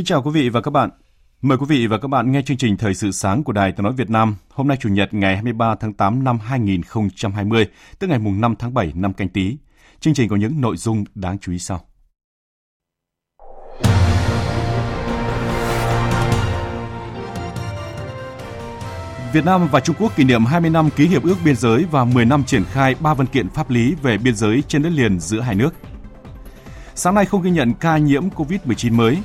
Kính chào quý vị và các bạn. Mời quý vị và các bạn nghe chương trình Thời sự sáng của Đài Tiếng nói Việt Nam hôm nay Chủ nhật ngày 23 tháng 8 năm 2020, tức ngày mùng 5 tháng 7 năm canh Tý. Chương trình có những nội dung đáng chú ý sau. Việt Nam và Trung Quốc kỷ niệm 20 năm ký hiệp ước biên giới và 10 năm triển khai 3 văn kiện pháp lý về biên giới trên đất liền giữa hai nước. Sáng nay không ghi nhận ca nhiễm COVID-19 mới,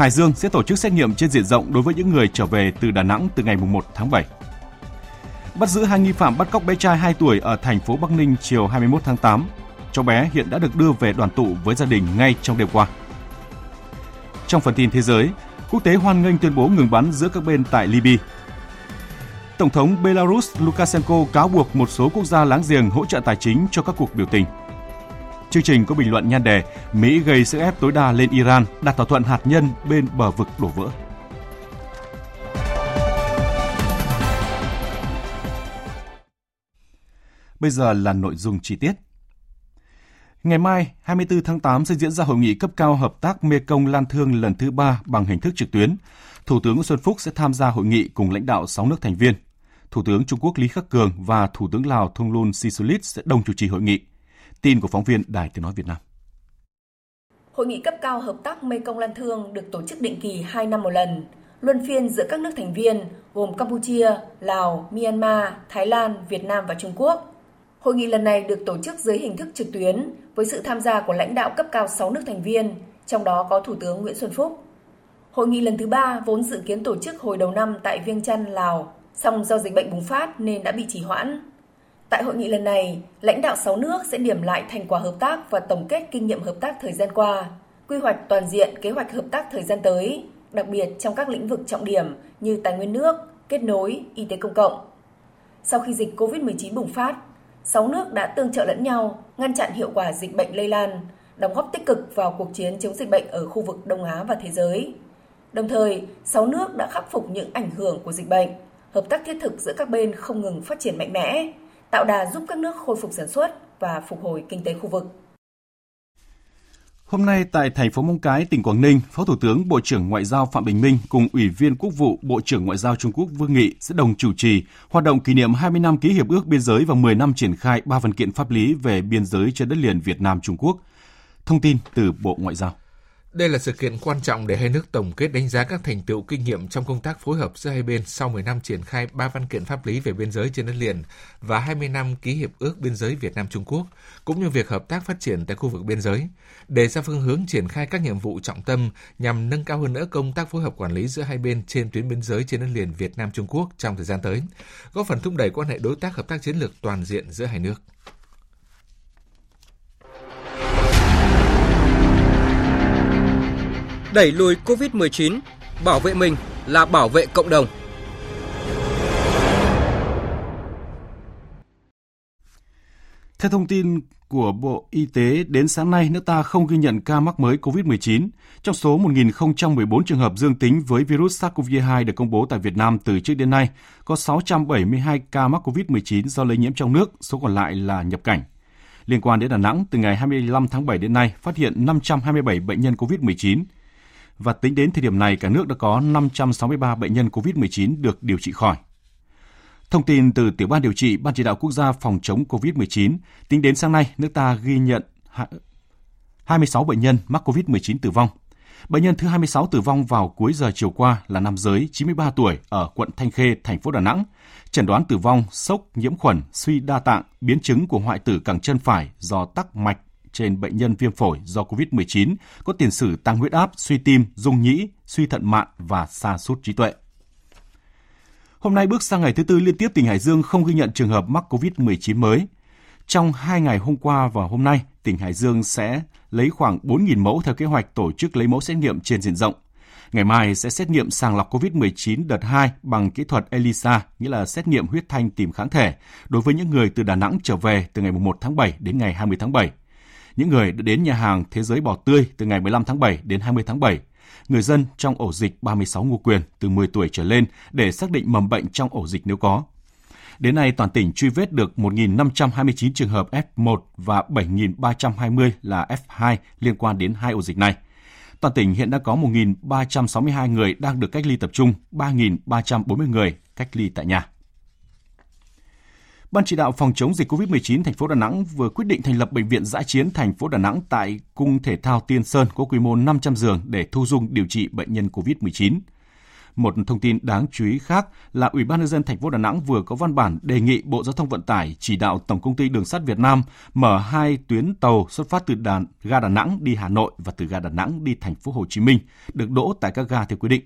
Hải Dương sẽ tổ chức xét nghiệm trên diện rộng đối với những người trở về từ Đà Nẵng từ ngày 1 tháng 7. Bắt giữ hai nghi phạm bắt cóc bé trai 2 tuổi ở thành phố Bắc Ninh chiều 21 tháng 8. Cháu bé hiện đã được đưa về đoàn tụ với gia đình ngay trong đêm qua. Trong phần tin thế giới, quốc tế hoan nghênh tuyên bố ngừng bắn giữa các bên tại Libya. Tổng thống Belarus Lukashenko cáo buộc một số quốc gia láng giềng hỗ trợ tài chính cho các cuộc biểu tình. Chương trình có bình luận nhan đề Mỹ gây sức ép tối đa lên Iran đặt thỏa thuận hạt nhân bên bờ vực đổ vỡ. Bây giờ là nội dung chi tiết. Ngày mai, 24 tháng 8 sẽ diễn ra hội nghị cấp cao hợp tác Mekong Lan Thương lần thứ ba bằng hình thức trực tuyến. Thủ tướng Nguyễn Xuân Phúc sẽ tham gia hội nghị cùng lãnh đạo 6 nước thành viên. Thủ tướng Trung Quốc Lý Khắc Cường và Thủ tướng Lào Thonglun Sisulit sẽ đồng chủ trì hội nghị. Tin của phóng viên Đài Tiếng Nói Việt Nam. Hội nghị cấp cao hợp tác Mekong Lan Thương được tổ chức định kỳ 2 năm một lần, luân phiên giữa các nước thành viên gồm Campuchia, Lào, Myanmar, Thái Lan, Việt Nam và Trung Quốc. Hội nghị lần này được tổ chức dưới hình thức trực tuyến với sự tham gia của lãnh đạo cấp cao 6 nước thành viên, trong đó có Thủ tướng Nguyễn Xuân Phúc. Hội nghị lần thứ ba vốn dự kiến tổ chức hồi đầu năm tại Viêng Chăn, Lào, song do dịch bệnh bùng phát nên đã bị trì hoãn. Tại hội nghị lần này, lãnh đạo 6 nước sẽ điểm lại thành quả hợp tác và tổng kết kinh nghiệm hợp tác thời gian qua, quy hoạch toàn diện kế hoạch hợp tác thời gian tới, đặc biệt trong các lĩnh vực trọng điểm như tài nguyên nước, kết nối, y tế công cộng. Sau khi dịch COVID-19 bùng phát, 6 nước đã tương trợ lẫn nhau, ngăn chặn hiệu quả dịch bệnh lây lan, đóng góp tích cực vào cuộc chiến chống dịch bệnh ở khu vực Đông Á và thế giới. Đồng thời, 6 nước đã khắc phục những ảnh hưởng của dịch bệnh, hợp tác thiết thực giữa các bên không ngừng phát triển mạnh mẽ, tạo đà giúp các nước khôi phục sản xuất và phục hồi kinh tế khu vực. Hôm nay tại thành phố Móng Cái, tỉnh Quảng Ninh, Phó Thủ tướng Bộ trưởng Ngoại giao Phạm Bình Minh cùng Ủy viên Quốc vụ Bộ trưởng Ngoại giao Trung Quốc Vương Nghị sẽ đồng chủ trì hoạt động kỷ niệm 20 năm ký hiệp ước biên giới và 10 năm triển khai ba văn kiện pháp lý về biên giới trên đất liền Việt Nam Trung Quốc. Thông tin từ Bộ Ngoại giao. Đây là sự kiện quan trọng để hai nước tổng kết đánh giá các thành tựu kinh nghiệm trong công tác phối hợp giữa hai bên sau 10 năm triển khai ba văn kiện pháp lý về biên giới trên đất liền và 20 năm ký hiệp ước biên giới Việt Nam Trung Quốc, cũng như việc hợp tác phát triển tại khu vực biên giới, đề ra phương hướng triển khai các nhiệm vụ trọng tâm nhằm nâng cao hơn nữa công tác phối hợp quản lý giữa hai bên trên tuyến biên giới trên đất liền Việt Nam Trung Quốc trong thời gian tới, góp phần thúc đẩy quan hệ đối tác hợp tác chiến lược toàn diện giữa hai nước. Đẩy lùi COVID-19, bảo vệ mình là bảo vệ cộng đồng. Theo thông tin của Bộ Y tế, đến sáng nay nước ta không ghi nhận ca mắc mới COVID-19. Trong số 1.014 trường hợp dương tính với virus SARS-CoV-2 được công bố tại Việt Nam từ trước đến nay, có 672 ca mắc COVID-19 do lây nhiễm trong nước, số còn lại là nhập cảnh. Liên quan đến Đà Nẵng, từ ngày 25 tháng 7 đến nay, phát hiện 527 bệnh nhân COVID-19, và tính đến thời điểm này cả nước đã có 563 bệnh nhân COVID-19 được điều trị khỏi. Thông tin từ Tiểu ban điều trị Ban chỉ đạo quốc gia phòng chống COVID-19, tính đến sáng nay, nước ta ghi nhận 26 bệnh nhân mắc COVID-19 tử vong. Bệnh nhân thứ 26 tử vong vào cuối giờ chiều qua là nam giới 93 tuổi ở quận Thanh Khê, thành phố Đà Nẵng. Chẩn đoán tử vong, sốc, nhiễm khuẩn, suy đa tạng, biến chứng của hoại tử cẳng chân phải do tắc mạch trên bệnh nhân viêm phổi do COVID-19 có tiền sử tăng huyết áp, suy tim, dung nhĩ, suy thận mạn và sa sút trí tuệ. Hôm nay bước sang ngày thứ tư liên tiếp tỉnh Hải Dương không ghi nhận trường hợp mắc COVID-19 mới. Trong hai ngày hôm qua và hôm nay, tỉnh Hải Dương sẽ lấy khoảng 4.000 mẫu theo kế hoạch tổ chức lấy mẫu xét nghiệm trên diện rộng. Ngày mai sẽ xét nghiệm sàng lọc COVID-19 đợt 2 bằng kỹ thuật ELISA, nghĩa là xét nghiệm huyết thanh tìm kháng thể, đối với những người từ Đà Nẵng trở về từ ngày 1 tháng 7 đến ngày 20 tháng 7. Những người đã đến nhà hàng Thế giới Bò Tươi từ ngày 15 tháng 7 đến 20 tháng 7. Người dân trong ổ dịch 36 Ngô Quyền từ 10 tuổi trở lên để xác định mầm bệnh trong ổ dịch nếu có. Đến nay, toàn tỉnh truy vết được 1.529 trường hợp F1 và 7.320 là F2 liên quan đến hai ổ dịch này. Toàn tỉnh hiện đã có 1.362 người đang được cách ly tập trung, 3.340 người cách ly tại nhà. Ban chỉ đạo phòng chống dịch COVID-19 thành phố Đà Nẵng vừa quyết định thành lập bệnh viện giã chiến thành phố Đà Nẵng tại cung thể thao Tiên Sơn có quy mô 500 giường để thu dung điều trị bệnh nhân COVID-19. Một thông tin đáng chú ý khác là Ủy ban nhân dân thành phố Đà Nẵng vừa có văn bản đề nghị Bộ Giao thông Vận tải chỉ đạo Tổng công ty Đường sắt Việt Nam mở hai tuyến tàu xuất phát từ đà, ga Đà Nẵng đi Hà Nội và từ ga Đà Nẵng đi thành phố Hồ Chí Minh được đỗ tại các ga theo quy định.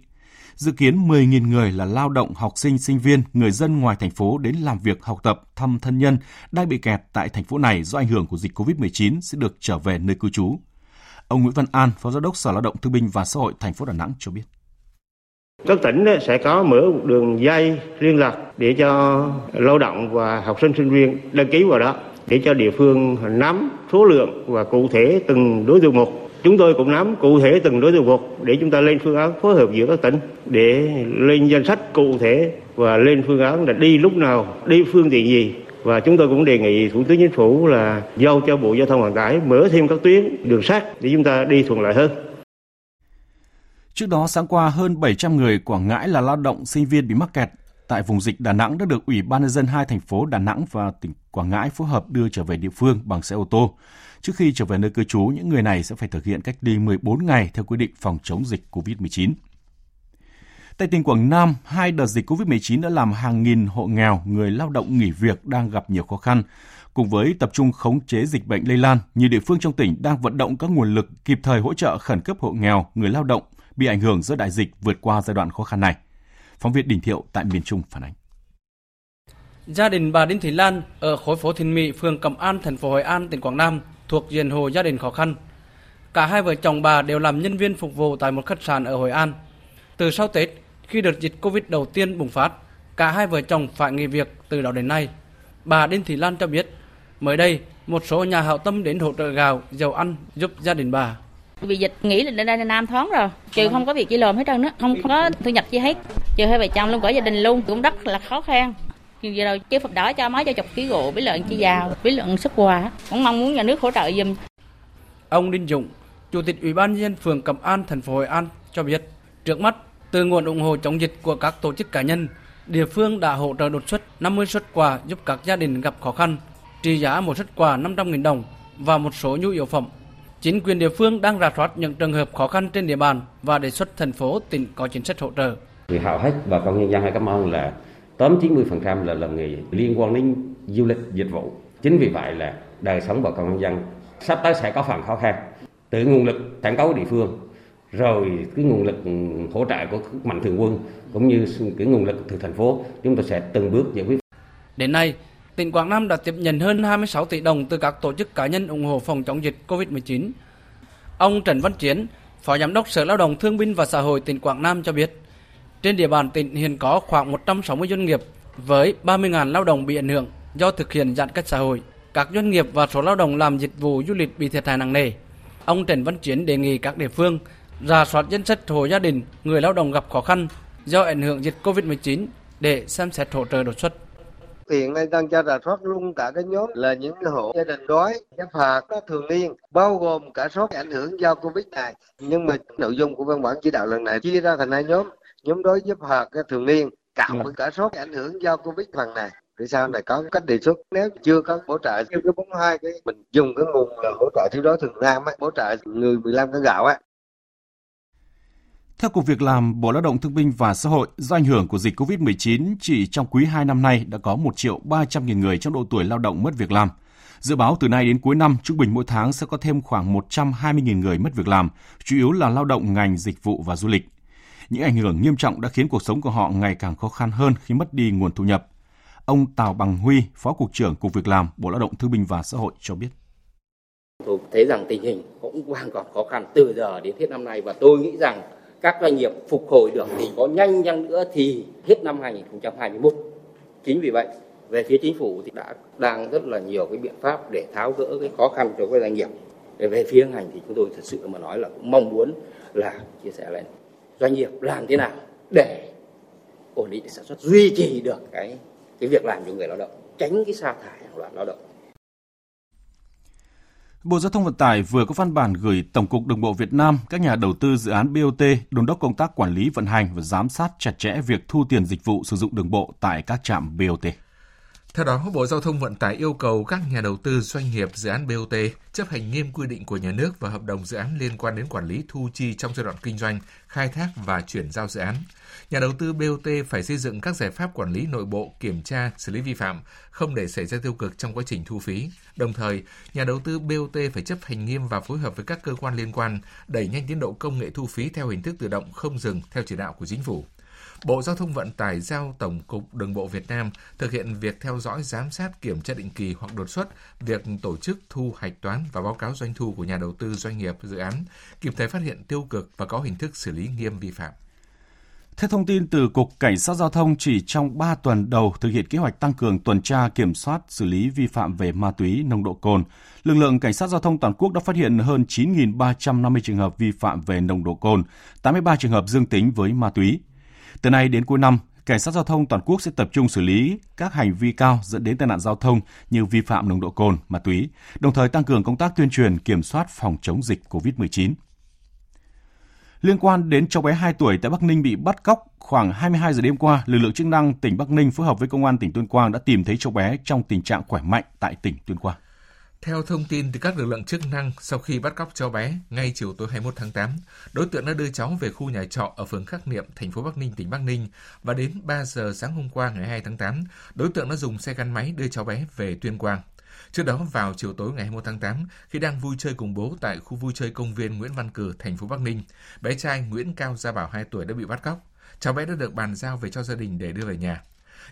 Dự kiến 10.000 người là lao động, học sinh, sinh viên, người dân ngoài thành phố đến làm việc, học tập, thăm thân nhân đang bị kẹt tại thành phố này do ảnh hưởng của dịch COVID-19 sẽ được trở về nơi cư trú. Ông Nguyễn Văn An, Phó Giám đốc Sở Lao động Thương binh và Xã hội thành phố Đà Nẵng cho biết. Các tỉnh eh, sẽ có mở một đường dây liên lạc để cho lao động và học sinh sinh viên đăng ký vào đó để cho địa phương nắm số lượng và cụ thể từng đối tượng một. Chúng tôi cũng nắm cụ thể từng đối tượng một để chúng ta lên phương án phối hợp giữa các tỉnh để lên danh sách cụ thể và lên phương án là đi lúc nào, đi phương tiện gì và chúng tôi cũng đề nghị Thủ tướng Chính phủ là giao cho Bộ Giao thông Vận tải mở thêm các tuyến đường sắt để chúng ta đi thuận lợi hơn. Trước đó, sáng qua, hơn 700 người Quảng Ngãi là lao động sinh viên bị mắc kẹt tại vùng dịch Đà Nẵng đã được Ủy ban nhân dân hai thành phố Đà Nẵng và tỉnh Quảng Ngãi phối hợp đưa trở về địa phương bằng xe ô tô. Trước khi trở về nơi cư trú, những người này sẽ phải thực hiện cách ly 14 ngày theo quy định phòng chống dịch COVID-19. Tại tỉnh Quảng Nam, hai đợt dịch COVID-19 đã làm hàng nghìn hộ nghèo, người lao động nghỉ việc đang gặp nhiều khó khăn. Cùng với tập trung khống chế dịch bệnh lây lan, nhiều địa phương trong tỉnh đang vận động các nguồn lực kịp thời hỗ trợ khẩn cấp hộ nghèo, người lao động bị ảnh hưởng do đại dịch vượt qua giai đoạn khó khăn này. Phóng viên Đình Thiệu tại miền Trung phản ánh. Gia đình bà Đinh Thị Lan ở khối phố Thìn Mỹ, phường Cẩm An, thành phố Hội An, tỉnh Quảng Nam thuộc diện hộ gia đình khó khăn. Cả hai vợ chồng bà đều làm nhân viên phục vụ tại một khách sạn ở Hội An. Từ sau Tết, khi đợt dịch Covid đầu tiên bùng phát, cả hai vợ chồng phải nghỉ việc từ đó đến nay. Bà Đinh Thị Lan cho biết, mới đây, một số nhà hảo tâm đến hỗ trợ gạo, dầu ăn giúp gia đình bà. Vì dịch nghĩ là đến đây là Nam thoáng rồi, trừ không có việc chi làm hết trơn nữa, không có thu nhập chi hết giờ hai vợ chồng luôn cả gia đình luôn, cũng rất là khó khăn. Nhưng giờ đầu chế phục đỏ cho máy cho chục ký gỗ với lợn chi giàu, với lợn sức quà, cũng mong muốn nhà nước hỗ trợ giùm. Ông Đinh Dũng, Chủ tịch Ủy ban nhân phường Cẩm An, thành phố Hội An cho biết, trước mắt từ nguồn ủng hộ chống dịch của các tổ chức cá nhân, địa phương đã hỗ trợ đột xuất 50 xuất quà giúp các gia đình gặp khó khăn, trị giá một xuất quà 500.000 đồng và một số nhu yếu phẩm. Chính quyền địa phương đang rà soát những trường hợp khó khăn trên địa bàn và đề xuất thành phố tỉnh có chính sách hỗ trợ. Thì hầu hết bà con nhân dân hay cảm ơn là 8-90% là làm nghề liên quan đến du lịch dịch vụ. Chính vì vậy là đời sống bà con nhân dân sắp tới sẽ có phần khó khăn. Từ nguồn lực sản cấu địa phương rồi cái nguồn lực hỗ trợ của mạnh thường quân cũng như cái nguồn lực từ thành phố chúng tôi sẽ từng bước giải quyết. Đến nay, tỉnh Quảng Nam đã tiếp nhận hơn 26 tỷ đồng từ các tổ chức cá nhân ủng hộ phòng chống dịch COVID-19. Ông Trần Văn Chiến, Phó Giám đốc Sở Lao động Thương binh và Xã hội tỉnh Quảng Nam cho biết, trên địa bàn tỉnh hiện có khoảng 160 doanh nghiệp với 30.000 lao động bị ảnh hưởng do thực hiện giãn cách xã hội. Các doanh nghiệp và số lao động làm dịch vụ du lịch bị thiệt hại nặng nề. Ông Trần Văn Chiến đề nghị các địa phương ra soát danh sách hộ gia đình người lao động gặp khó khăn do ảnh hưởng dịch Covid-19 để xem xét hỗ trợ đột xuất. Hiện nay đang cho rà soát luôn cả cái nhóm là những hộ gia đình đói, chấp phạt, có thường niên, bao gồm cả số ảnh hưởng do Covid này. Nhưng mà nội dung của văn bản chỉ đạo lần này chia ra thành hai nhóm, nhóm đối giúp các thường niên, cộng với cả số ảnh hưởng do Covid lần này thì sao này có cách đề xuất nếu chưa có hỗ trợ chưa cái bốn hai cái mình dùng cái nguồn hỗ trợ thiếu đói thường nam á hỗ trợ người 15 cái gạo á theo Cục Việc làm, Bộ Lao động Thương binh và Xã hội, do ảnh hưởng của dịch COVID-19, chỉ trong quý 2 năm nay đã có 1 triệu 300 nghìn người trong độ tuổi lao động mất việc làm. Dự báo từ nay đến cuối năm, trung bình mỗi tháng sẽ có thêm khoảng 120.000 người mất việc làm, chủ yếu là lao động ngành dịch vụ và du lịch. Những ảnh hưởng nghiêm trọng đã khiến cuộc sống của họ ngày càng khó khăn hơn khi mất đi nguồn thu nhập. Ông Tào Bằng Huy, Phó Cục trưởng Cục Việc làm, Bộ Lao động Thương binh và Xã hội cho biết. Tôi thấy rằng tình hình cũng hoàn còn khó khăn từ giờ đến hết năm nay và tôi nghĩ rằng các doanh nghiệp phục hồi được thì có nhanh chăng nữa thì hết năm 2021. Chính vì vậy, về phía chính phủ thì đã đang rất là nhiều cái biện pháp để tháo gỡ cái khó khăn cho các doanh nghiệp. Để về phía ngành thì chúng tôi thật sự mà nói là cũng mong muốn là chia sẻ lên doanh nghiệp làm thế nào để ổn định sản xuất duy trì được cái cái việc làm cho người lao động tránh cái sa thải hàng loạt lao động Bộ Giao thông Vận tải vừa có văn bản gửi Tổng cục Đường bộ Việt Nam, các nhà đầu tư dự án BOT đôn đốc công tác quản lý vận hành và giám sát chặt chẽ việc thu tiền dịch vụ sử dụng đường bộ tại các trạm BOT. Theo đó, Bộ Giao thông Vận tải yêu cầu các nhà đầu tư doanh nghiệp dự án BOT chấp hành nghiêm quy định của nhà nước và hợp đồng dự án liên quan đến quản lý thu chi trong giai đoạn kinh doanh, khai thác và chuyển giao dự án. Nhà đầu tư BOT phải xây dựng các giải pháp quản lý nội bộ, kiểm tra, xử lý vi phạm, không để xảy ra tiêu cực trong quá trình thu phí. Đồng thời, nhà đầu tư BOT phải chấp hành nghiêm và phối hợp với các cơ quan liên quan, đẩy nhanh tiến độ công nghệ thu phí theo hình thức tự động không dừng theo chỉ đạo của chính phủ. Bộ Giao thông Vận tải giao Tổng cục Đường bộ Việt Nam thực hiện việc theo dõi, giám sát, kiểm tra định kỳ hoặc đột xuất việc tổ chức thu hạch toán và báo cáo doanh thu của nhà đầu tư doanh nghiệp dự án, kịp thời phát hiện tiêu cực và có hình thức xử lý nghiêm vi phạm. Theo thông tin từ Cục Cảnh sát Giao thông, chỉ trong 3 tuần đầu thực hiện kế hoạch tăng cường tuần tra kiểm soát xử lý vi phạm về ma túy, nồng độ cồn, lực lượng Cảnh sát Giao thông toàn quốc đã phát hiện hơn 9.350 trường hợp vi phạm về nồng độ cồn, 83 trường hợp dương tính với ma túy. Từ nay đến cuối năm, Cảnh sát giao thông toàn quốc sẽ tập trung xử lý các hành vi cao dẫn đến tai nạn giao thông như vi phạm nồng độ cồn, ma túy, đồng thời tăng cường công tác tuyên truyền kiểm soát phòng chống dịch COVID-19. Liên quan đến cháu bé 2 tuổi tại Bắc Ninh bị bắt cóc khoảng 22 giờ đêm qua, lực lượng chức năng tỉnh Bắc Ninh phối hợp với công an tỉnh Tuyên Quang đã tìm thấy cháu bé trong tình trạng khỏe mạnh tại tỉnh Tuyên Quang. Theo thông tin từ các lực lượng chức năng, sau khi bắt cóc cháu bé, ngay chiều tối 21 tháng 8, đối tượng đã đưa cháu về khu nhà trọ ở phường Khắc Niệm, thành phố Bắc Ninh, tỉnh Bắc Ninh và đến 3 giờ sáng hôm qua ngày 2 tháng 8, đối tượng đã dùng xe gắn máy đưa cháu bé về Tuyên Quang. Trước đó vào chiều tối ngày 21 tháng 8, khi đang vui chơi cùng bố tại khu vui chơi công viên Nguyễn Văn Cử, thành phố Bắc Ninh, bé trai Nguyễn Cao Gia Bảo 2 tuổi đã bị bắt cóc. Cháu bé đã được bàn giao về cho gia đình để đưa về nhà.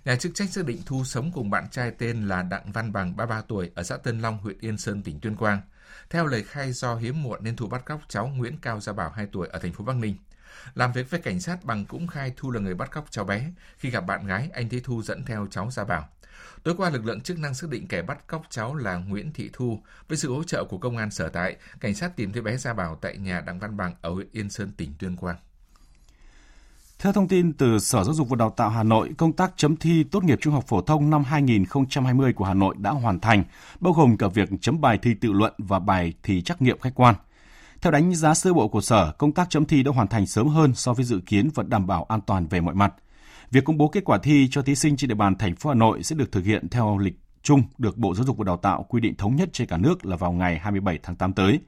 Nhà chức trách xác định Thu sống cùng bạn trai tên là Đặng Văn Bằng, 33 tuổi, ở xã Tân Long, huyện Yên Sơn, tỉnh Tuyên Quang. Theo lời khai do hiếm muộn nên Thu bắt cóc cháu Nguyễn Cao Gia Bảo 2 tuổi ở thành phố Bắc Ninh. Làm việc với cảnh sát, Bằng cũng khai Thu là người bắt cóc cháu bé. Khi gặp bạn gái, anh thấy Thu dẫn theo cháu Gia Bảo. Tối qua, lực lượng chức năng xác định kẻ bắt cóc cháu là Nguyễn Thị Thu. Với sự hỗ trợ của công an sở tại, cảnh sát tìm thấy bé Gia Bảo tại nhà Đặng Văn Bằng ở huyện Yên Sơn, tỉnh Tuyên Quang. Theo thông tin từ Sở Giáo dục và Đào tạo Hà Nội, công tác chấm thi tốt nghiệp trung học phổ thông năm 2020 của Hà Nội đã hoàn thành, bao gồm cả việc chấm bài thi tự luận và bài thi trắc nghiệm khách quan. Theo đánh giá sơ bộ của Sở, công tác chấm thi đã hoàn thành sớm hơn so với dự kiến và đảm bảo an toàn về mọi mặt. Việc công bố kết quả thi cho thí sinh trên địa bàn thành phố Hà Nội sẽ được thực hiện theo lịch chung được Bộ Giáo dục và Đào tạo quy định thống nhất trên cả nước là vào ngày 27 tháng 8 tới.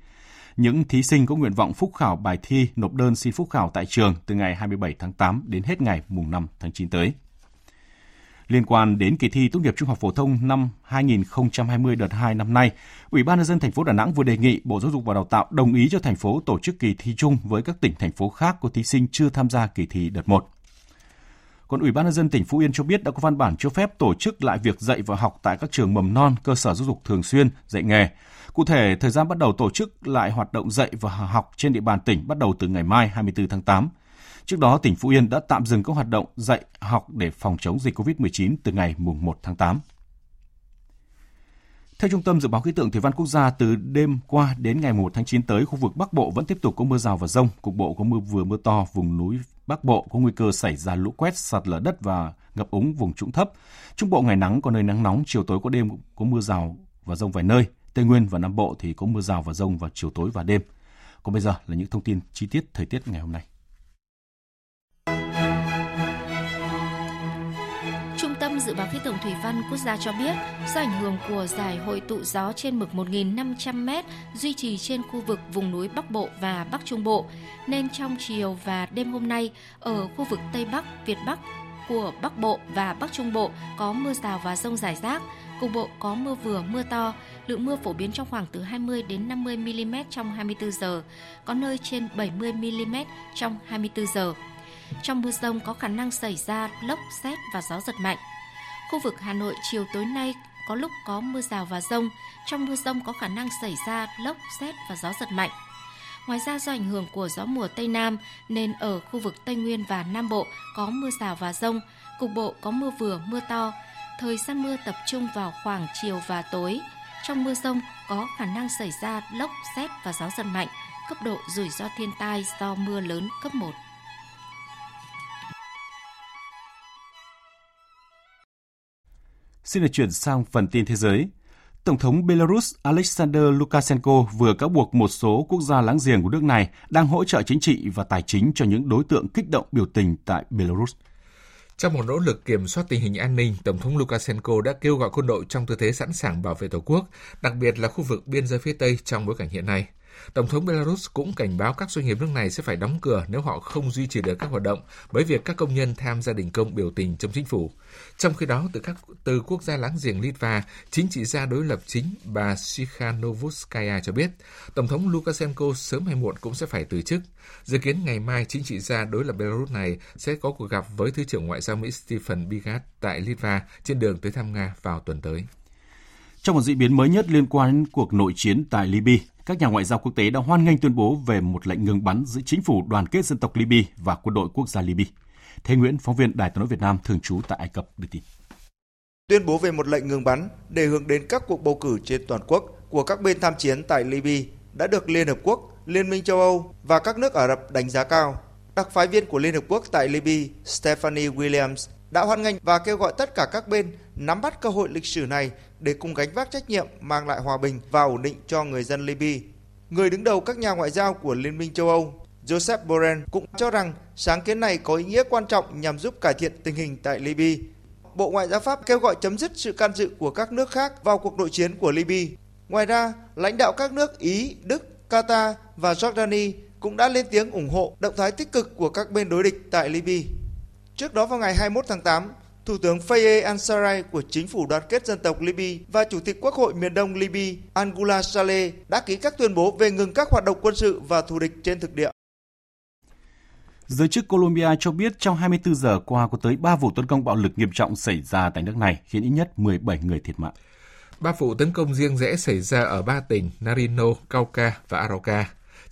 Những thí sinh có nguyện vọng phúc khảo bài thi nộp đơn xin phúc khảo tại trường từ ngày 27 tháng 8 đến hết ngày mùng 5 tháng 9 tới. Liên quan đến kỳ thi tốt nghiệp trung học phổ thông năm 2020 đợt 2 năm nay, Ủy ban nhân dân thành phố Đà Nẵng vừa đề nghị Bộ Giáo dục và Đào tạo đồng ý cho thành phố tổ chức kỳ thi chung với các tỉnh thành phố khác có thí sinh chưa tham gia kỳ thi đợt 1. Còn Ủy ban nhân dân tỉnh Phú Yên cho biết đã có văn bản cho phép tổ chức lại việc dạy và học tại các trường mầm non, cơ sở giáo dục thường xuyên, dạy nghề. Cụ thể, thời gian bắt đầu tổ chức lại hoạt động dạy và học trên địa bàn tỉnh bắt đầu từ ngày mai 24 tháng 8. Trước đó, tỉnh Phú Yên đã tạm dừng các hoạt động dạy học để phòng chống dịch COVID-19 từ ngày 1 tháng 8. Theo Trung tâm Dự báo Khí tượng Thủy văn Quốc gia, từ đêm qua đến ngày 1 tháng 9 tới, khu vực Bắc Bộ vẫn tiếp tục có mưa rào và rông, cục bộ có mưa vừa mưa to, vùng núi Bắc Bộ có nguy cơ xảy ra lũ quét, sạt lở đất và ngập úng vùng trũng thấp. Trung Bộ ngày nắng có nơi nắng nóng, chiều tối có đêm có mưa rào và rông vài nơi. Tây Nguyên và Nam Bộ thì có mưa rào và rông vào chiều tối và đêm. Còn bây giờ là những thông tin chi tiết thời tiết ngày hôm nay. Dự báo Khí tượng Thủy văn Quốc gia cho biết, do ảnh hưởng của giải hội tụ gió trên mực 1.500m duy trì trên khu vực vùng núi Bắc Bộ và Bắc Trung Bộ, nên trong chiều và đêm hôm nay, ở khu vực Tây Bắc, Việt Bắc của Bắc Bộ và Bắc Trung Bộ có mưa rào và rông rải rác, cục bộ có mưa vừa mưa to, Lượng mưa phổ biến trong khoảng từ 20 đến 50 mm trong 24 giờ, có nơi trên 70 mm trong 24 giờ. Trong mưa rông có khả năng xảy ra lốc, xét và gió giật mạnh. Khu vực Hà Nội chiều tối nay có lúc có mưa rào và rông. Trong mưa rông có khả năng xảy ra lốc, xét và gió giật mạnh. Ngoài ra do ảnh hưởng của gió mùa Tây Nam nên ở khu vực Tây Nguyên và Nam Bộ có mưa rào và rông, cục bộ có mưa vừa, mưa to. Thời gian mưa tập trung vào khoảng chiều và tối. Trong mưa rông có khả năng xảy ra lốc, xét và gió giật mạnh, cấp độ rủi ro thiên tai do mưa lớn cấp 1. Xin được chuyển sang phần tin thế giới. Tổng thống Belarus Alexander Lukashenko vừa cáo buộc một số quốc gia láng giềng của nước này đang hỗ trợ chính trị và tài chính cho những đối tượng kích động biểu tình tại Belarus. Trong một nỗ lực kiểm soát tình hình an ninh, Tổng thống Lukashenko đã kêu gọi quân đội trong tư thế sẵn sàng bảo vệ Tổ quốc, đặc biệt là khu vực biên giới phía Tây trong bối cảnh hiện nay. Tổng thống Belarus cũng cảnh báo các doanh nghiệp nước này sẽ phải đóng cửa nếu họ không duy trì được các hoạt động bởi việc các công nhân tham gia đình công biểu tình chống chính phủ. Trong khi đó, từ các từ quốc gia láng giềng Litva, chính trị gia đối lập chính bà Sikhanovskaya cho biết, Tổng thống Lukashenko sớm hay muộn cũng sẽ phải từ chức. Dự kiến ngày mai, chính trị gia đối lập Belarus này sẽ có cuộc gặp với Thứ trưởng Ngoại giao Mỹ Stephen Bigat tại Litva trên đường tới thăm Nga vào tuần tới. Trong một diễn biến mới nhất liên quan đến cuộc nội chiến tại Libya, các nhà ngoại giao quốc tế đã hoan nghênh tuyên bố về một lệnh ngừng bắn giữa chính phủ đoàn kết dân tộc Libya và quân đội quốc gia Libya. Thế Nguyễn, phóng viên Đài tiếng nói Việt Nam thường trú tại Ai Cập đưa tin. Tuyên bố về một lệnh ngừng bắn để hướng đến các cuộc bầu cử trên toàn quốc của các bên tham chiến tại Libya đã được Liên Hợp Quốc, Liên minh châu Âu và các nước Ả Rập đánh giá cao. Đặc phái viên của Liên Hợp Quốc tại Libya, Stephanie Williams, đã hoan nghênh và kêu gọi tất cả các bên nắm bắt cơ hội lịch sử này để cùng gánh vác trách nhiệm mang lại hòa bình và ổn định cho người dân Libya. Người đứng đầu các nhà ngoại giao của Liên minh châu Âu, Joseph Borrell cũng cho rằng sáng kiến này có ý nghĩa quan trọng nhằm giúp cải thiện tình hình tại Libya. Bộ Ngoại giao Pháp kêu gọi chấm dứt sự can dự của các nước khác vào cuộc nội chiến của Libya. Ngoài ra, lãnh đạo các nước Ý, Đức, Qatar và Jordani cũng đã lên tiếng ủng hộ động thái tích cực của các bên đối địch tại Libya. Trước đó vào ngày 21 tháng 8, Thủ tướng Faye Ansaray của chính phủ đoàn kết dân tộc Libya và Chủ tịch Quốc hội miền Đông Libya Angula Saleh đã ký các tuyên bố về ngừng các hoạt động quân sự và thù địch trên thực địa. Giới chức Colombia cho biết trong 24 giờ qua có tới 3 vụ tấn công bạo lực nghiêm trọng xảy ra tại nước này, khiến ít nhất 17 người thiệt mạng. Ba vụ tấn công riêng rẽ xảy ra ở ba tỉnh Narino, Cauca và Arauca.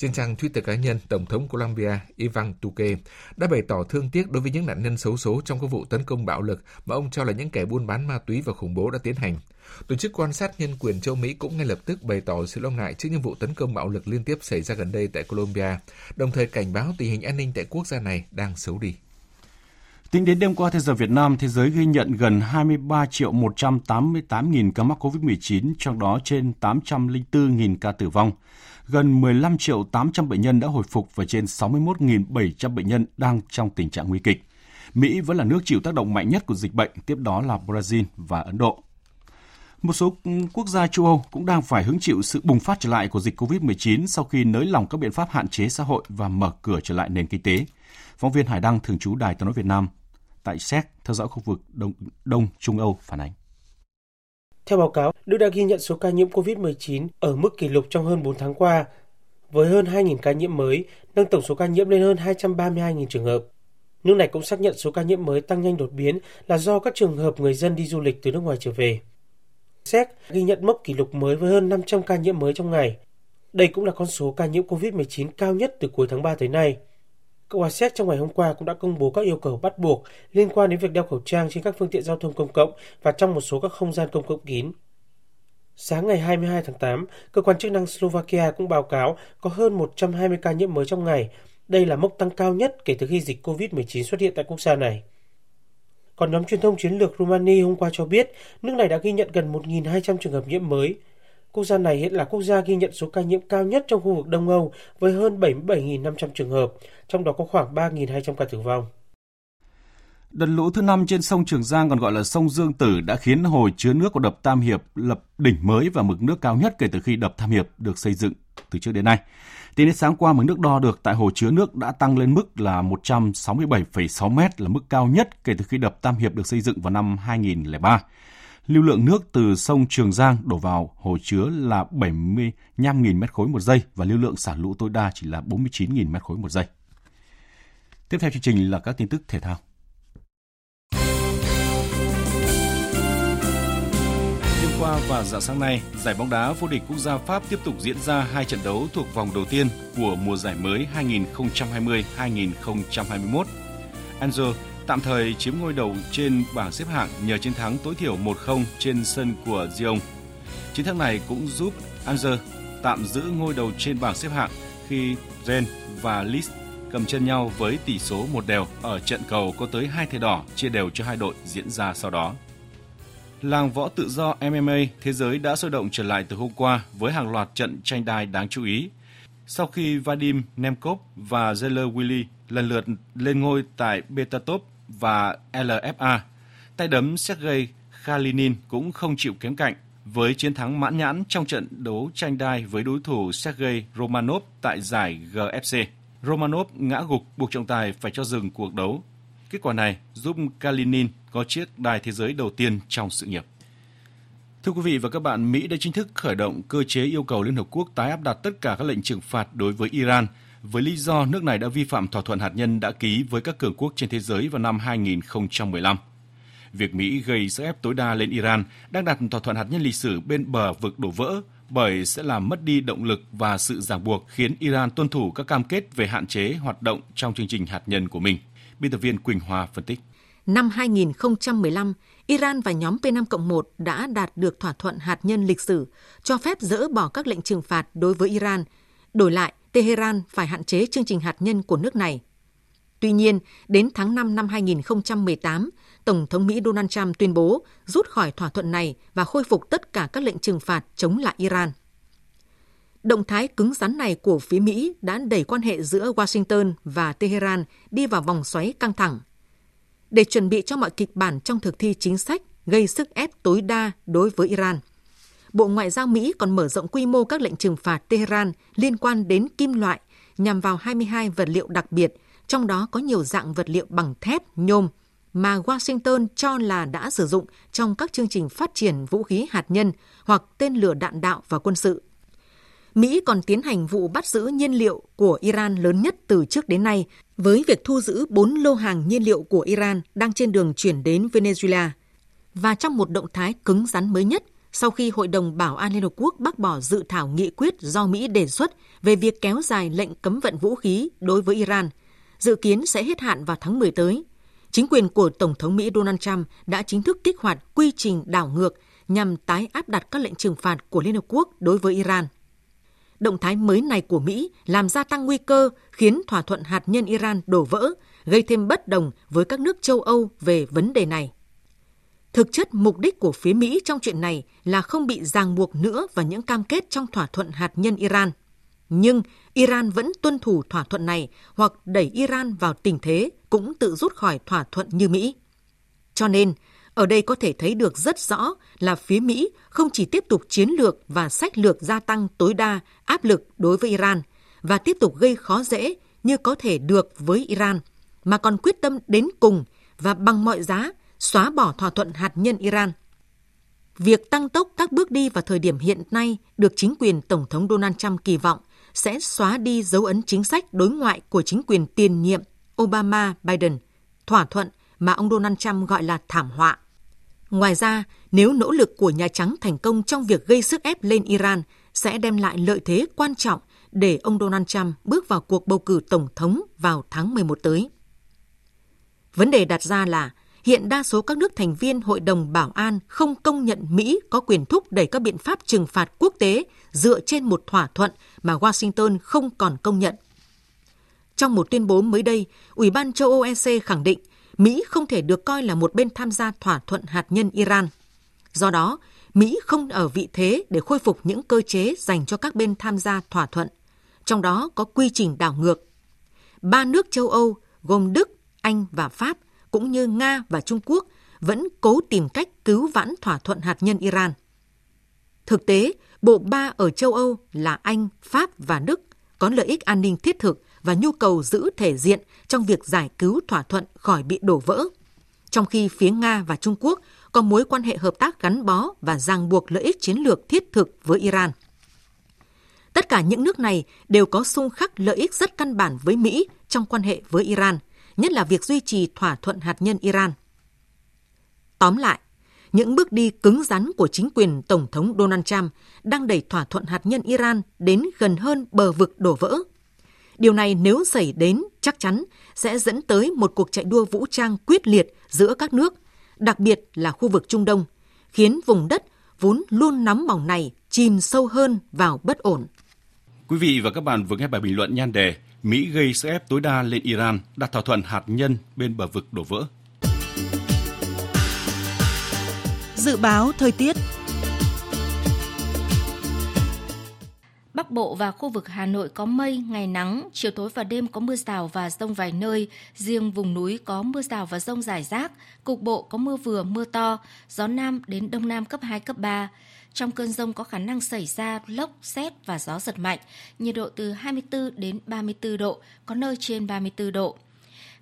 Trên trang Twitter cá nhân, Tổng thống Colombia Ivan Duque đã bày tỏ thương tiếc đối với những nạn nhân xấu số trong các vụ tấn công bạo lực mà ông cho là những kẻ buôn bán ma túy và khủng bố đã tiến hành. Tổ chức quan sát nhân quyền châu Mỹ cũng ngay lập tức bày tỏ sự lo ngại trước những vụ tấn công bạo lực liên tiếp xảy ra gần đây tại Colombia, đồng thời cảnh báo tình hình an ninh tại quốc gia này đang xấu đi. Tính đến đêm qua theo giờ Việt Nam, thế giới ghi nhận gần 23 triệu 188 nghìn ca mắc COVID-19, trong đó trên 804 nghìn ca tử vong. Gần 15 triệu 800 bệnh nhân đã hồi phục và trên 61.700 bệnh nhân đang trong tình trạng nguy kịch. Mỹ vẫn là nước chịu tác động mạnh nhất của dịch bệnh, tiếp đó là Brazil và Ấn Độ. Một số quốc gia châu Âu cũng đang phải hứng chịu sự bùng phát trở lại của dịch COVID-19 sau khi nới lỏng các biện pháp hạn chế xã hội và mở cửa trở lại nền kinh tế. Phóng viên Hải Đăng thường trú Đài tiếng nói Việt Nam tại Séc theo dõi khu vực Đông, Đông Trung Âu phản ánh. Theo báo cáo, Đức đã ghi nhận số ca nhiễm COVID-19 ở mức kỷ lục trong hơn 4 tháng qua, với hơn 2.000 ca nhiễm mới, nâng tổng số ca nhiễm lên hơn 232.000 trường hợp. Nước này cũng xác nhận số ca nhiễm mới tăng nhanh đột biến là do các trường hợp người dân đi du lịch từ nước ngoài trở về. Séc ghi nhận mốc kỷ lục mới với hơn 500 ca nhiễm mới trong ngày. Đây cũng là con số ca nhiễm COVID-19 cao nhất từ cuối tháng 3 tới nay. Cộng hòa Séc trong ngày hôm qua cũng đã công bố các yêu cầu bắt buộc liên quan đến việc đeo khẩu trang trên các phương tiện giao thông công cộng và trong một số các không gian công cộng kín. Sáng ngày 22 tháng 8, cơ quan chức năng Slovakia cũng báo cáo có hơn 120 ca nhiễm mới trong ngày. Đây là mốc tăng cao nhất kể từ khi dịch COVID-19 xuất hiện tại quốc gia này. Còn nhóm truyền thông chiến lược Romania hôm qua cho biết nước này đã ghi nhận gần 1.200 trường hợp nhiễm mới, Quốc gia này hiện là quốc gia ghi nhận số ca nhiễm cao nhất trong khu vực Đông Âu với hơn 77.500 trường hợp, trong đó có khoảng 3.200 ca tử vong. Đợt lũ thứ năm trên sông Trường Giang còn gọi là sông Dương Tử đã khiến hồ chứa nước của đập Tam Hiệp lập đỉnh mới và mực nước cao nhất kể từ khi đập Tam Hiệp được xây dựng từ trước đến nay. Tính đến sáng qua, mực nước đo được tại hồ chứa nước đã tăng lên mức là 167,6 m là mức cao nhất kể từ khi đập Tam Hiệp được xây dựng vào năm 2003. Lưu lượng nước từ sông Trường Giang đổ vào hồ chứa là 75.000 mét khối một giây và lưu lượng xả lũ tối đa chỉ là 49.000 mét khối một giây. Tiếp theo chương trình là các tin tức thể thao. Đêm qua và dạng sáng nay, giải bóng đá vô địch quốc gia Pháp tiếp tục diễn ra hai trận đấu thuộc vòng đầu tiên của mùa giải mới 2020-2021. Angers tạm thời chiếm ngôi đầu trên bảng xếp hạng nhờ chiến thắng tối thiểu 1-0 trên sân của Lyon. Chiến thắng này cũng giúp Angers tạm giữ ngôi đầu trên bảng xếp hạng khi Rennes và Lille cầm chân nhau với tỷ số một đều ở trận cầu có tới hai thẻ đỏ chia đều cho hai đội diễn ra sau đó. Làng võ tự do MMA thế giới đã sôi động trở lại từ hôm qua với hàng loạt trận tranh đai đáng chú ý. Sau khi Vadim Nemkov và Zeller Willy lần lượt lên ngôi tại Betatop và LFA, tay đấm Sergei Khalinin cũng không chịu kém cạnh với chiến thắng mãn nhãn trong trận đấu tranh đai với đối thủ Sergei Romanov tại giải GFC. Romanov ngã gục buộc trọng tài phải cho dừng cuộc đấu. Kết quả này giúp Kalinin có chiếc đài thế giới đầu tiên trong sự nghiệp. Thưa quý vị và các bạn, Mỹ đã chính thức khởi động cơ chế yêu cầu Liên Hợp Quốc tái áp đặt tất cả các lệnh trừng phạt đối với Iran với lý do nước này đã vi phạm thỏa thuận hạt nhân đã ký với các cường quốc trên thế giới vào năm 2015. Việc Mỹ gây sức ép tối đa lên Iran đang đặt thỏa thuận hạt nhân lịch sử bên bờ vực đổ vỡ bởi sẽ làm mất đi động lực và sự ràng buộc khiến Iran tuân thủ các cam kết về hạn chế hoạt động trong chương trình hạt nhân của mình. Biên tập viên Quỳnh Hoa phân tích. Năm 2015, Iran và nhóm P5-1 đã đạt được thỏa thuận hạt nhân lịch sử cho phép dỡ bỏ các lệnh trừng phạt đối với Iran. Đổi lại, Tehran phải hạn chế chương trình hạt nhân của nước này. Tuy nhiên, đến tháng 5 năm 2018, Tổng thống Mỹ Donald Trump tuyên bố rút khỏi thỏa thuận này và khôi phục tất cả các lệnh trừng phạt chống lại Iran. Động thái cứng rắn này của phía Mỹ đã đẩy quan hệ giữa Washington và Tehran đi vào vòng xoáy căng thẳng. Để chuẩn bị cho mọi kịch bản trong thực thi chính sách gây sức ép tối đa đối với Iran, Bộ Ngoại giao Mỹ còn mở rộng quy mô các lệnh trừng phạt Tehran liên quan đến kim loại nhằm vào 22 vật liệu đặc biệt, trong đó có nhiều dạng vật liệu bằng thép, nhôm, mà Washington cho là đã sử dụng trong các chương trình phát triển vũ khí hạt nhân hoặc tên lửa đạn đạo và quân sự. Mỹ còn tiến hành vụ bắt giữ nhiên liệu của Iran lớn nhất từ trước đến nay với việc thu giữ 4 lô hàng nhiên liệu của Iran đang trên đường chuyển đến Venezuela. Và trong một động thái cứng rắn mới nhất, sau khi Hội đồng Bảo an Liên Hợp Quốc bác bỏ dự thảo nghị quyết do Mỹ đề xuất về việc kéo dài lệnh cấm vận vũ khí đối với Iran, dự kiến sẽ hết hạn vào tháng 10 tới chính quyền của Tổng thống Mỹ Donald Trump đã chính thức kích hoạt quy trình đảo ngược nhằm tái áp đặt các lệnh trừng phạt của Liên Hợp Quốc đối với Iran. Động thái mới này của Mỹ làm gia tăng nguy cơ khiến thỏa thuận hạt nhân Iran đổ vỡ, gây thêm bất đồng với các nước châu Âu về vấn đề này. Thực chất mục đích của phía Mỹ trong chuyện này là không bị ràng buộc nữa vào những cam kết trong thỏa thuận hạt nhân Iran – nhưng Iran vẫn tuân thủ thỏa thuận này hoặc đẩy Iran vào tình thế cũng tự rút khỏi thỏa thuận như Mỹ. Cho nên, ở đây có thể thấy được rất rõ là phía Mỹ không chỉ tiếp tục chiến lược và sách lược gia tăng tối đa áp lực đối với Iran và tiếp tục gây khó dễ như có thể được với Iran, mà còn quyết tâm đến cùng và bằng mọi giá xóa bỏ thỏa thuận hạt nhân Iran. Việc tăng tốc các bước đi vào thời điểm hiện nay được chính quyền Tổng thống Donald Trump kỳ vọng sẽ xóa đi dấu ấn chính sách đối ngoại của chính quyền tiền nhiệm Obama-Biden, thỏa thuận mà ông Donald Trump gọi là thảm họa. Ngoài ra, nếu nỗ lực của Nhà Trắng thành công trong việc gây sức ép lên Iran sẽ đem lại lợi thế quan trọng để ông Donald Trump bước vào cuộc bầu cử tổng thống vào tháng 11 tới. Vấn đề đặt ra là hiện đa số các nước thành viên Hội đồng Bảo an không công nhận Mỹ có quyền thúc đẩy các biện pháp trừng phạt quốc tế dựa trên một thỏa thuận mà Washington không còn công nhận. Trong một tuyên bố mới đây, Ủy ban châu Âu EC khẳng định Mỹ không thể được coi là một bên tham gia thỏa thuận hạt nhân Iran. Do đó, Mỹ không ở vị thế để khôi phục những cơ chế dành cho các bên tham gia thỏa thuận, trong đó có quy trình đảo ngược. Ba nước châu Âu gồm Đức, Anh và Pháp cũng như Nga và Trung Quốc vẫn cố tìm cách cứu vãn thỏa thuận hạt nhân Iran. Thực tế, bộ ba ở châu Âu là Anh, Pháp và Đức có lợi ích an ninh thiết thực và nhu cầu giữ thể diện trong việc giải cứu thỏa thuận khỏi bị đổ vỡ. Trong khi phía Nga và Trung Quốc có mối quan hệ hợp tác gắn bó và ràng buộc lợi ích chiến lược thiết thực với Iran. Tất cả những nước này đều có xung khắc lợi ích rất căn bản với Mỹ trong quan hệ với Iran, nhất là việc duy trì thỏa thuận hạt nhân Iran. Tóm lại, những bước đi cứng rắn của chính quyền Tổng thống Donald Trump đang đẩy thỏa thuận hạt nhân Iran đến gần hơn bờ vực đổ vỡ. Điều này nếu xảy đến chắc chắn sẽ dẫn tới một cuộc chạy đua vũ trang quyết liệt giữa các nước, đặc biệt là khu vực Trung Đông, khiến vùng đất vốn luôn nóng bỏng này chìm sâu hơn vào bất ổn. Quý vị và các bạn vừa nghe bài bình luận nhan đề Mỹ gây sức ép tối đa lên Iran, đặt thỏa thuận hạt nhân bên bờ vực đổ vỡ. Dự báo thời tiết Bắc Bộ và khu vực Hà Nội có mây, ngày nắng, chiều tối và đêm có mưa rào và rông vài nơi, riêng vùng núi có mưa rào và rông rải rác, cục bộ có mưa vừa, mưa to, gió Nam đến Đông Nam cấp 2, cấp 3. Trong cơn rông có khả năng xảy ra lốc, xét và gió giật mạnh, nhiệt độ từ 24 đến 34 độ, có nơi trên 34 độ.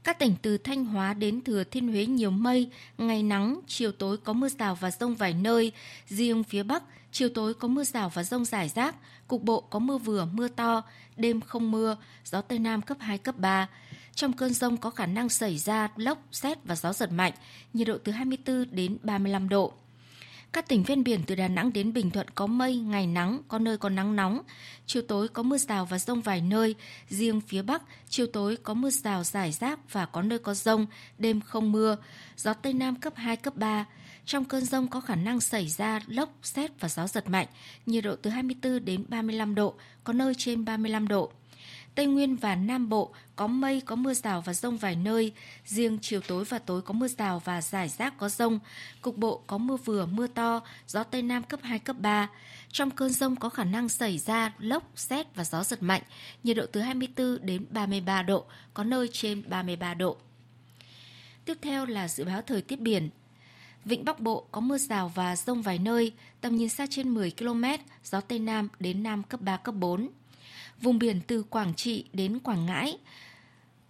Các tỉnh từ Thanh Hóa đến Thừa Thiên Huế nhiều mây, ngày nắng, chiều tối có mưa rào và rông vài nơi. Riêng phía Bắc, chiều tối có mưa rào và rông rải rác, cục bộ có mưa vừa, mưa to, đêm không mưa, gió Tây Nam cấp 2, cấp 3. Trong cơn rông có khả năng xảy ra lốc, xét và gió giật mạnh, nhiệt độ từ 24 đến 35 độ. Các tỉnh ven biển từ Đà Nẵng đến Bình Thuận có mây, ngày nắng, có nơi có nắng nóng. Chiều tối có mưa rào và rông vài nơi. Riêng phía Bắc, chiều tối có mưa rào rải rác và có nơi có rông, đêm không mưa. Gió Tây Nam cấp 2, cấp 3. Trong cơn rông có khả năng xảy ra lốc, xét và gió giật mạnh. Nhiệt độ từ 24 đến 35 độ, có nơi trên 35 độ. Tây Nguyên và Nam Bộ có mây, có mưa rào và rông vài nơi. Riêng chiều tối và tối có mưa rào và rải rác có rông. Cục bộ có mưa vừa, mưa to, gió Tây Nam cấp 2, cấp 3. Trong cơn rông có khả năng xảy ra lốc, xét và gió giật mạnh. Nhiệt độ từ 24 đến 33 độ, có nơi trên 33 độ. Tiếp theo là dự báo thời tiết biển. Vịnh Bắc Bộ có mưa rào và rông vài nơi, tầm nhìn xa trên 10 km, gió Tây Nam đến Nam cấp 3, cấp 4 vùng biển từ Quảng Trị đến Quảng Ngãi.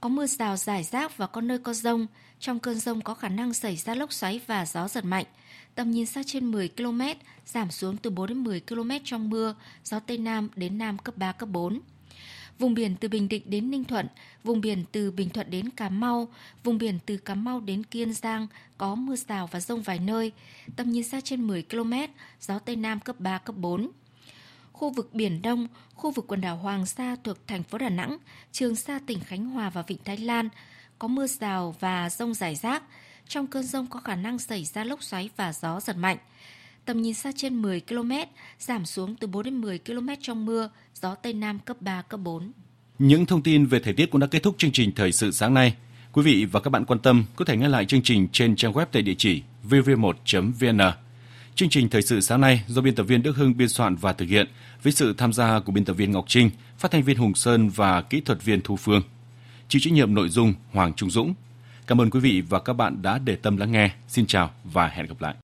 Có mưa rào rải rác và có nơi có rông. Trong cơn rông có khả năng xảy ra lốc xoáy và gió giật mạnh. Tầm nhìn xa trên 10 km, giảm xuống từ 4 đến 10 km trong mưa, gió Tây Nam đến Nam cấp 3, cấp 4. Vùng biển từ Bình Định đến Ninh Thuận, vùng biển từ Bình Thuận đến Cà Mau, vùng biển từ Cà Mau đến Kiên Giang có mưa rào và rông vài nơi, tầm nhìn xa trên 10 km, gió Tây Nam cấp 3, cấp 4 khu vực Biển Đông, khu vực quần đảo Hoàng Sa thuộc thành phố Đà Nẵng, Trường Sa tỉnh Khánh Hòa và Vịnh Thái Lan có mưa rào và rông rải rác. Trong cơn rông có khả năng xảy ra lốc xoáy và gió giật mạnh. Tầm nhìn xa trên 10 km, giảm xuống từ 4 đến 10 km trong mưa, gió Tây Nam cấp 3, cấp 4. Những thông tin về thời tiết cũng đã kết thúc chương trình Thời sự sáng nay. Quý vị và các bạn quan tâm có thể nghe lại chương trình trên trang web tại địa chỉ vv1.vn. Chương trình Thời sự sáng nay do biên tập viên Đức Hưng biên soạn và thực hiện với sự tham gia của biên tập viên Ngọc Trinh, phát thanh viên Hùng Sơn và kỹ thuật viên Thu Phương. Chịu trách nhiệm nội dung Hoàng Trung Dũng. Cảm ơn quý vị và các bạn đã để tâm lắng nghe. Xin chào và hẹn gặp lại.